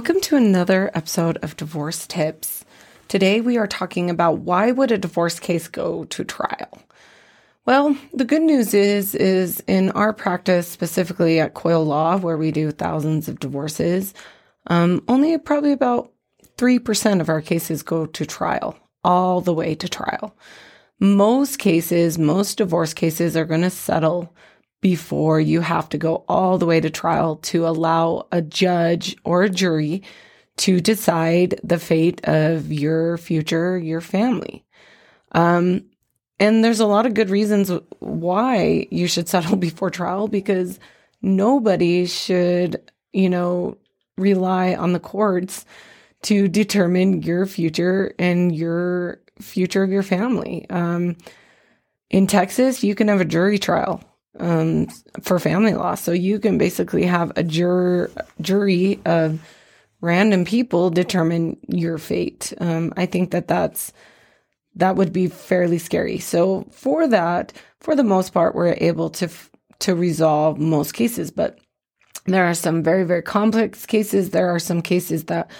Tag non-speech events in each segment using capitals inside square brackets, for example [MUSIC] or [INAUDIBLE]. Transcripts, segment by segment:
Welcome to another episode of Divorce Tips. Today we are talking about why would a divorce case go to trial? Well, the good news is is in our practice specifically at Coyle Law where we do thousands of divorces, um, only probably about 3% of our cases go to trial, all the way to trial. Most cases, most divorce cases are going to settle before you have to go all the way to trial to allow a judge or a jury to decide the fate of your future, your family. Um, and there's a lot of good reasons why you should settle [LAUGHS] before trial because nobody should, you know, rely on the courts to determine your future and your future of your family. Um, in Texas, you can have a jury trial um, for family law. So you can basically have a jur- jury of random people determine your fate. Um, I think that that's that would be fairly scary. So for that, for the most part, we're able to f- to resolve most cases, but there are some very very complex cases. There are some cases that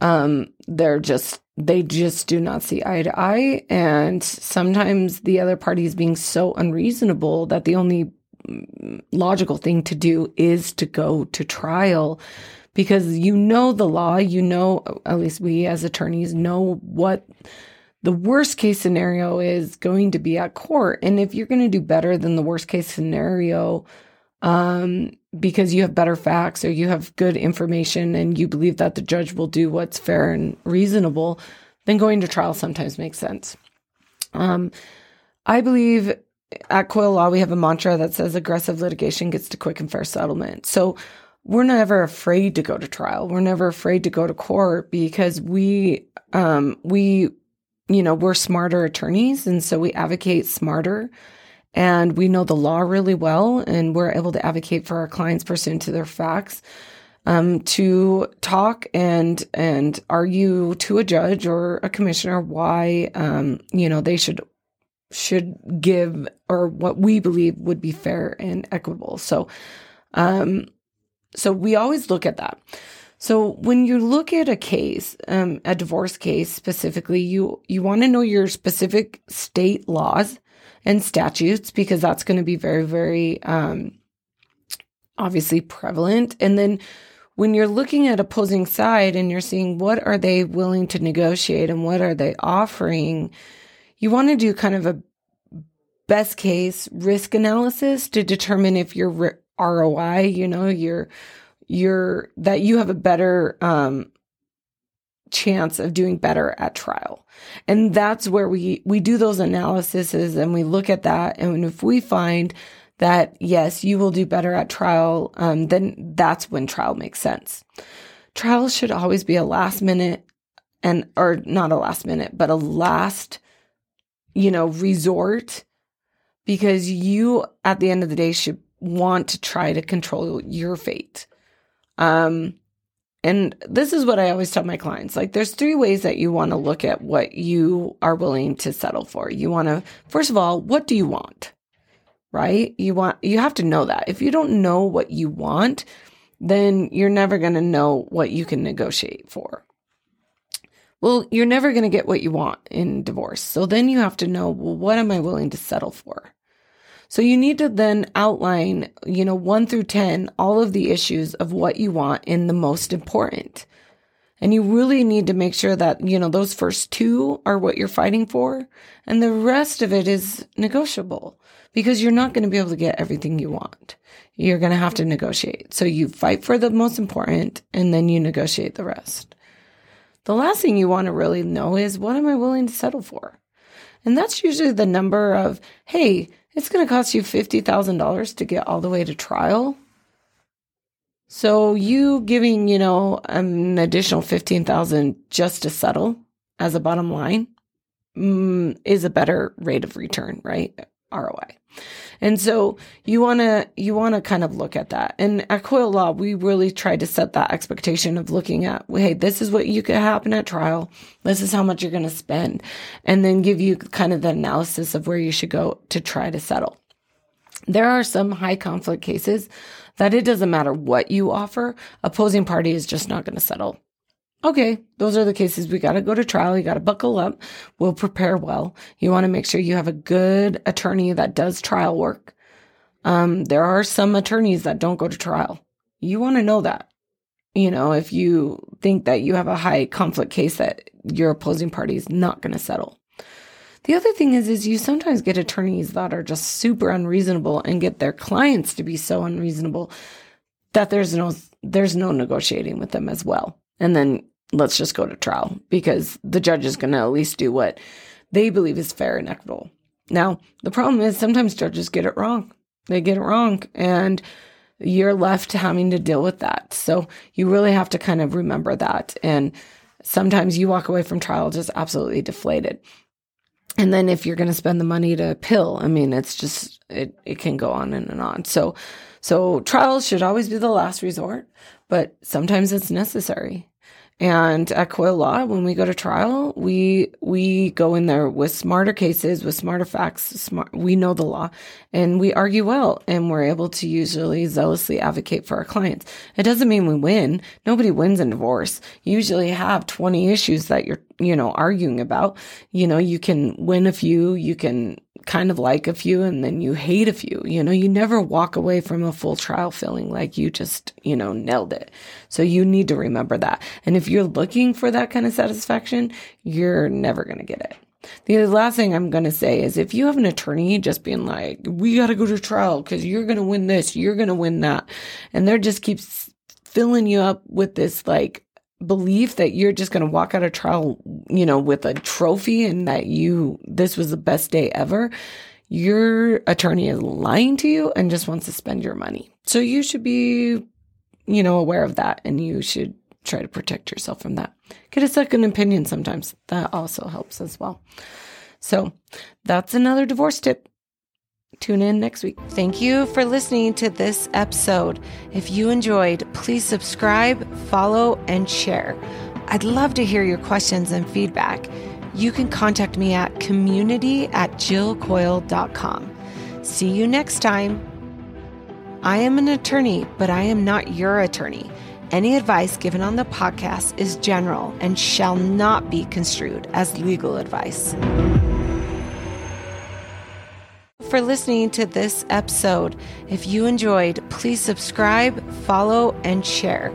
um, they're just they just do not see eye to eye. And sometimes the other party is being so unreasonable that the only mm, logical thing to do is to go to trial because you know the law, you know, at least we as attorneys know what the worst case scenario is going to be at court. And if you're going to do better than the worst case scenario, um, because you have better facts or you have good information and you believe that the judge will do what's fair and reasonable, then going to trial sometimes makes sense. Um, I believe at Coyle Law, we have a mantra that says aggressive litigation gets to quick and fair settlement. So we're never afraid to go to trial. We're never afraid to go to court because we, um, we, you know, we're smarter attorneys. And so we advocate smarter and we know the law really well and we're able to advocate for our clients pursuant to their facts um, to talk and and argue to a judge or a commissioner why um, you know they should should give or what we believe would be fair and equitable. So um, so we always look at that. So when you look at a case um, a divorce case specifically you you want to know your specific state laws and statutes because that's going to be very, very um, obviously prevalent. And then when you're looking at opposing side and you're seeing what are they willing to negotiate and what are they offering, you want to do kind of a best case risk analysis to determine if your ROI, you know, your your that you have a better um, chance of doing better at trial. And that's where we, we do those analyses and we look at that. And if we find that, yes, you will do better at trial, um, then that's when trial makes sense. Trial should always be a last minute and, or not a last minute, but a last, you know, resort because you at the end of the day should want to try to control your fate. Um, and this is what I always tell my clients. Like there's three ways that you want to look at what you are willing to settle for. You want to first of all, what do you want? Right? You want you have to know that. If you don't know what you want, then you're never going to know what you can negotiate for. Well, you're never going to get what you want in divorce. So then you have to know, well, what am I willing to settle for? So you need to then outline, you know, one through 10, all of the issues of what you want in the most important. And you really need to make sure that, you know, those first two are what you're fighting for. And the rest of it is negotiable because you're not going to be able to get everything you want. You're going to have to negotiate. So you fight for the most important and then you negotiate the rest. The last thing you want to really know is what am I willing to settle for? And that's usually the number of, hey, it's going to cost you $50,000 to get all the way to trial. So you giving, you know, an additional 15,000 just to settle as a bottom line mm, is a better rate of return, right? ROI. And so you want to, you want to kind of look at that. And at Coyle Law, we really tried to set that expectation of looking at, hey, this is what you could happen at trial. This is how much you're going to spend and then give you kind of the analysis of where you should go to try to settle. There are some high conflict cases that it doesn't matter what you offer, opposing party is just not going to settle. Okay, those are the cases we got to go to trial. You got to buckle up. We'll prepare well. You want to make sure you have a good attorney that does trial work. Um, there are some attorneys that don't go to trial. You want to know that. You know, if you think that you have a high conflict case that your opposing party is not going to settle. The other thing is, is you sometimes get attorneys that are just super unreasonable and get their clients to be so unreasonable that there's no, there's no negotiating with them as well. And then let's just go to trial because the judge is going to at least do what they believe is fair and equitable. Now, the problem is sometimes judges get it wrong. They get it wrong and you're left having to deal with that. So you really have to kind of remember that. And sometimes you walk away from trial just absolutely deflated. And then if you're going to spend the money to appeal, I mean, it's just, it, it can go on and, and on. So, so trials should always be the last resort, but sometimes it's necessary. And at Coyle Law, when we go to trial, we we go in there with smarter cases, with smarter facts. Smart, we know the law, and we argue well, and we're able to usually zealously advocate for our clients. It doesn't mean we win. Nobody wins in divorce. You usually have twenty issues that you're you know arguing about. You know, you can win a few, you can kind of like a few and then you hate a few. You know, you never walk away from a full trial feeling like you just, you know, nailed it. So you need to remember that. And if you're looking for that kind of satisfaction, you're never going to get it. The last thing I'm going to say is if you have an attorney just being like, we got to go to trial because you're going to win this, you're going to win that. And they're just keeps filling you up with this like belief that you're just going to walk out of trial, you know, with a trophy and that you, this was the best day ever, your attorney is lying to you and just wants to spend your money. So you should be, you know, aware of that and you should try to protect yourself from that. Get a second opinion sometimes. That also helps as well. So that's another divorce tip. Tune in next week. Thank you for listening to this episode. If you enjoyed, please subscribe, follow, and share. I'd love to hear your questions and feedback. You can contact me at community at jillcoyle.com. See you next time. I am an attorney, but I am not your attorney. Any advice given on the podcast is general and shall not be construed as legal advice for listening to this episode. If you enjoyed, please subscribe, follow, and share.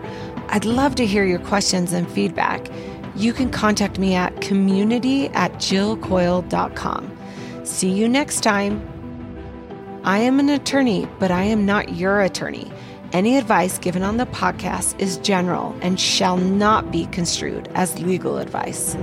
I'd love to hear your questions and feedback. You can contact me at community at jillcoyle.com. See you next time. I am an attorney, but I am not your attorney. Any advice given on the podcast is general and shall not be construed as legal advice.